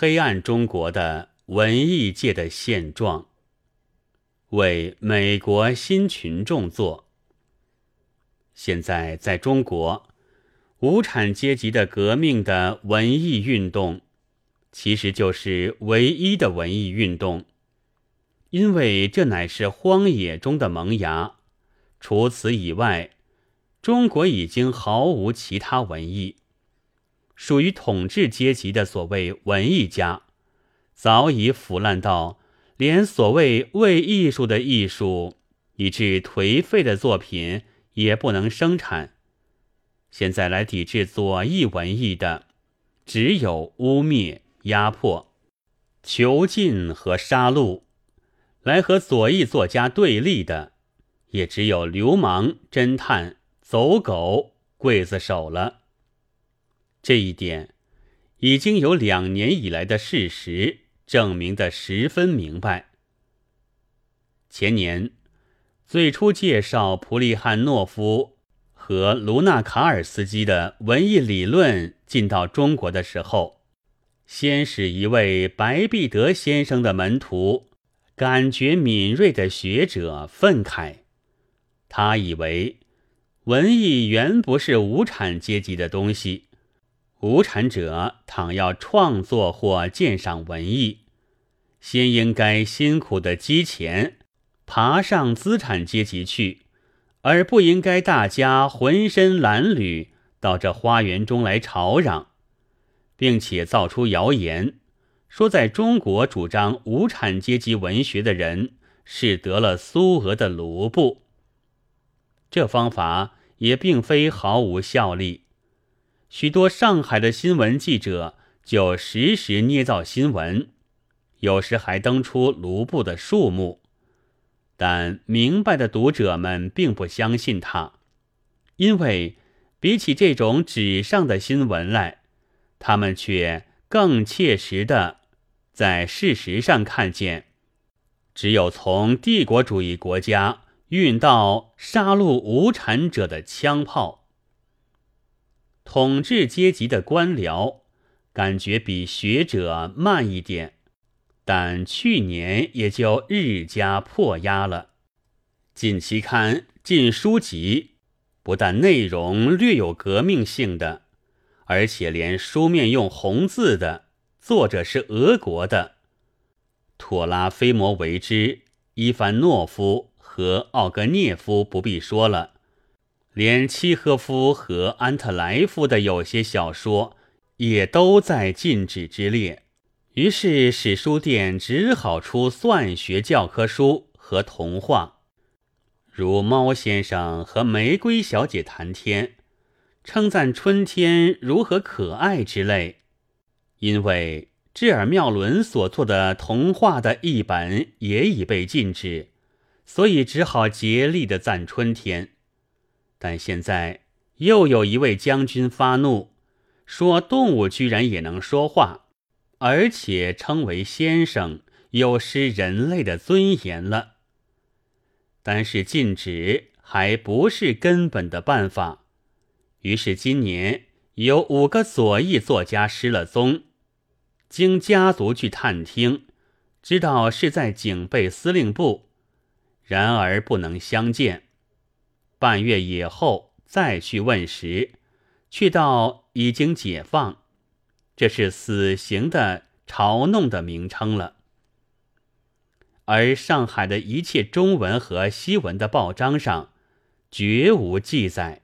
黑暗中国的文艺界的现状，为美国新群众做。现在在中国，无产阶级的革命的文艺运动，其实就是唯一的文艺运动，因为这乃是荒野中的萌芽。除此以外，中国已经毫无其他文艺。属于统治阶级的所谓文艺家，早已腐烂到连所谓为艺术的艺术，以致颓废的作品也不能生产。现在来抵制左翼文艺的，只有污蔑、压迫、囚禁和杀戮；来和左翼作家对立的，也只有流氓、侦探、走狗、刽子手了。这一点，已经有两年以来的事实证明的十分明白。前年，最初介绍普利汉诺夫和卢纳卡尔斯基的文艺理论进到中国的时候，先使一位白璧德先生的门徒、感觉敏锐的学者愤慨，他以为文艺原不是无产阶级的东西。无产者倘要创作或鉴赏文艺，先应该辛苦的积钱，爬上资产阶级去，而不应该大家浑身褴褛到这花园中来吵嚷，并且造出谣言，说在中国主张无产阶级文学的人是得了苏俄的卢布。这方法也并非毫无效力。许多上海的新闻记者就时时捏造新闻，有时还登出卢布的数目，但明白的读者们并不相信他，因为比起这种纸上的新闻来，他们却更切实的在事实上看见，只有从帝国主义国家运到杀戮无产者的枪炮。统治阶级的官僚感觉比学者慢一点，但去年也就日加迫压了。近期刊、近书籍不但内容略有革命性的，而且连书面用红字的，作者是俄国的，托拉菲摩维之、伊凡诺夫和奥格涅夫不必说了。连契诃夫和安特莱夫的有些小说也都在禁止之列，于是史书店只好出算学教科书和童话，如猫先生和玫瑰小姐谈天，称赞春天如何可爱之类。因为智尔妙伦所做的童话的译本也已被禁止，所以只好竭力的赞春天。但现在又有一位将军发怒，说动物居然也能说话，而且称为先生，有失人类的尊严了。但是禁止还不是根本的办法，于是今年有五个左翼作家失了踪，经家族去探听，知道是在警备司令部，然而不能相见。半月以后再去问时，却到已经解放，这是死刑的嘲弄的名称了。而上海的一切中文和西文的报章上，绝无记载。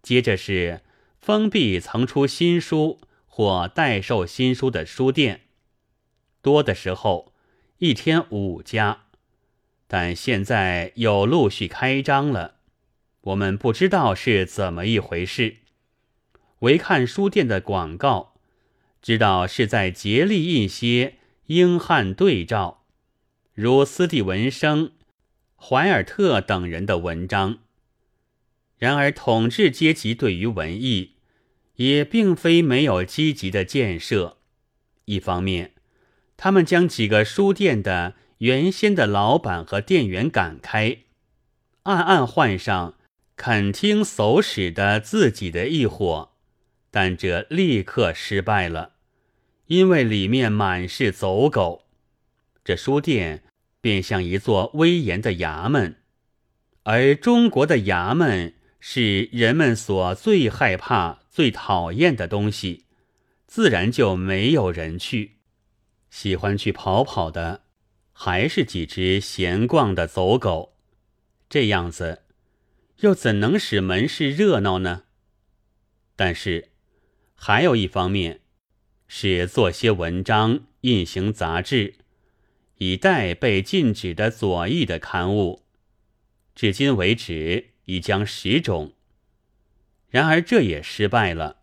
接着是封闭曾出新书或代售新书的书店，多的时候一天五家，但现在又陆续开张了。我们不知道是怎么一回事，唯看书店的广告，知道是在竭力印些英汉对照，如斯蒂文生、怀尔特等人的文章。然而，统治阶级对于文艺也并非没有积极的建设。一方面，他们将几个书店的原先的老板和店员赶开，暗暗换上。肯听叟使的自己的一伙，但这立刻失败了，因为里面满是走狗，这书店便像一座威严的衙门，而中国的衙门是人们所最害怕、最讨厌的东西，自然就没有人去。喜欢去跑跑的，还是几只闲逛的走狗，这样子，又怎能使门市热闹呢？但是，还有一方面。是做些文章、印行杂志，以待被禁止的左翼的刊物。至今为止已将十种，然而这也失败了。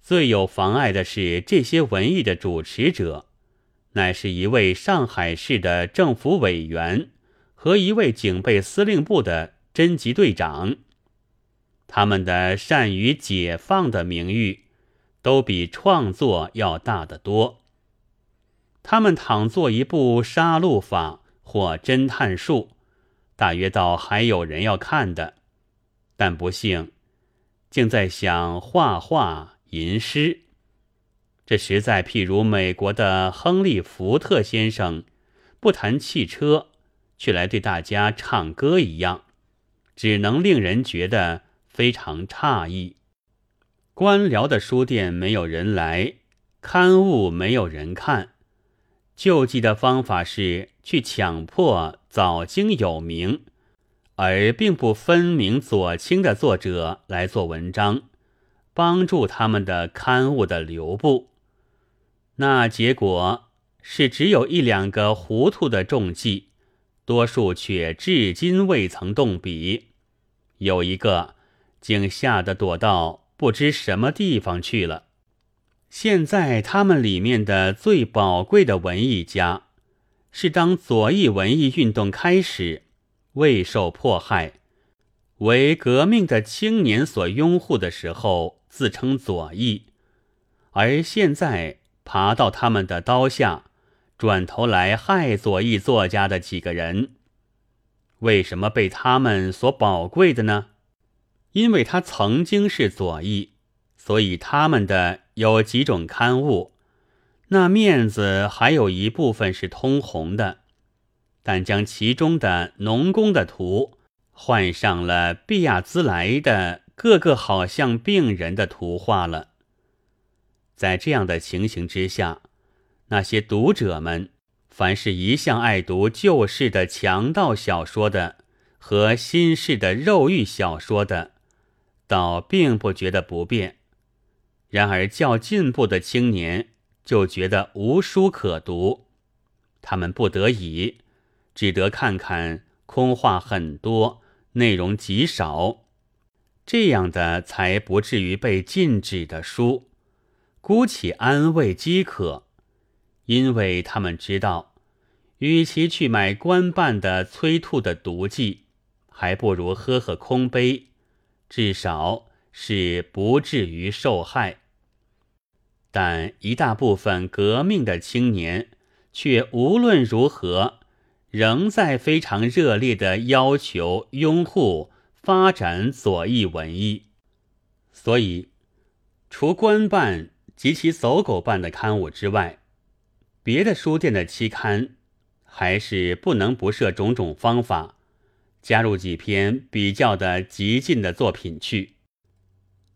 最有妨碍的是，这些文艺的主持者，乃是一位上海市的政府委员和一位警备司令部的侦缉队长。他们的善于解放的名誉。都比创作要大得多。他们倘做一部杀戮法或侦探术，大约倒还有人要看的。但不幸，竟在想画画吟诗。这实在譬如美国的亨利·福特先生不谈汽车，却来对大家唱歌一样，只能令人觉得非常诧异。官僚的书店没有人来，刊物没有人看，救济的方法是去强迫早经有名而并不分明左倾的作者来做文章，帮助他们的刊物的流布。那结果是只有一两个糊涂的中计，多数却至今未曾动笔，有一个竟吓得躲到。不知什么地方去了。现在他们里面的最宝贵的文艺家，是当左翼文艺运动开始，未受迫害，为革命的青年所拥护的时候，自称左翼，而现在爬到他们的刀下，转头来害左翼作家的几个人，为什么被他们所宝贵的呢？因为他曾经是左翼，所以他们的有几种刊物，那面子还有一部分是通红的，但将其中的农工的图换上了毕亚兹莱的各个好像病人的图画了。在这样的情形之下，那些读者们，凡是一向爱读旧式的强盗小说的和新式的肉欲小说的。倒并不觉得不便，然而较进步的青年就觉得无书可读，他们不得已只得看看空话很多、内容极少这样的，才不至于被禁止的书，姑且安慰饥渴，因为他们知道，与其去买官办的催吐的毒剂，还不如喝喝空杯。至少是不至于受害，但一大部分革命的青年却无论如何仍在非常热烈的要求拥护发展左翼文艺，所以除官办及其走狗办的刊物之外，别的书店的期刊还是不能不设种种方法。加入几篇比较的极进的作品去，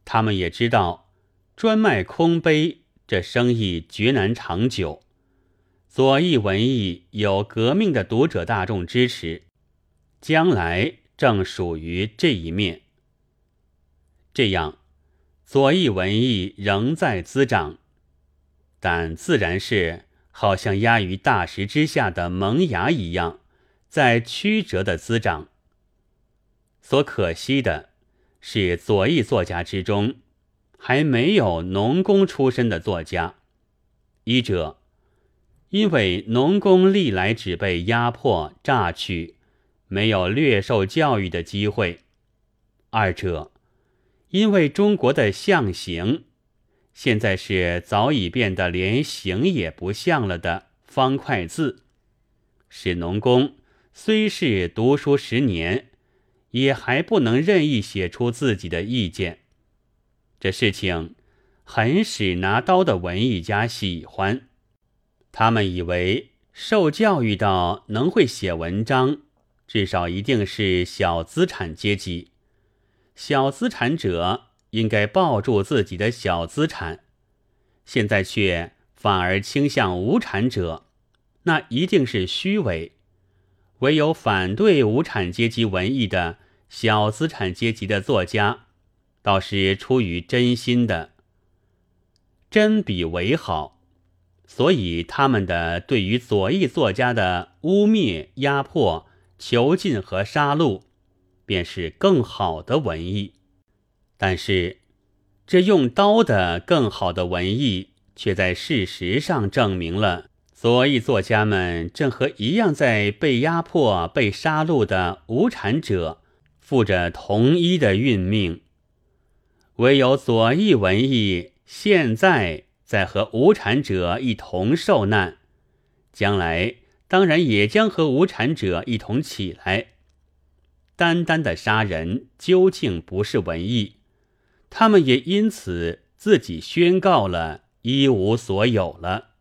他们也知道专卖空杯这生意绝难长久。左翼文艺有革命的读者大众支持，将来正属于这一面。这样，左翼文艺仍在滋长，但自然是好像压于大石之下的萌芽一样，在曲折的滋长。所可惜的是，左翼作家之中还没有农工出身的作家。一者，因为农工历来只被压迫榨取，没有略受教育的机会；二者，因为中国的象形现在是早已变得连形也不像了的方块字，使农工虽是读书十年。也还不能任意写出自己的意见，这事情很使拿刀的文艺家喜欢。他们以为受教育到能会写文章，至少一定是小资产阶级。小资产者应该抱住自己的小资产，现在却反而倾向无产者，那一定是虚伪。唯有反对无产阶级文艺的小资产阶级的作家，倒是出于真心的，真比为好。所以他们的对于左翼作家的污蔑、压迫、囚禁和杀戮，便是更好的文艺。但是，这用刀的更好的文艺，却在事实上证明了。左翼作家们正和一样在被压迫、被杀戮的无产者负着同一的运命。唯有左翼文艺现在在和无产者一同受难，将来当然也将和无产者一同起来。单单的杀人究竟不是文艺，他们也因此自己宣告了一无所有了。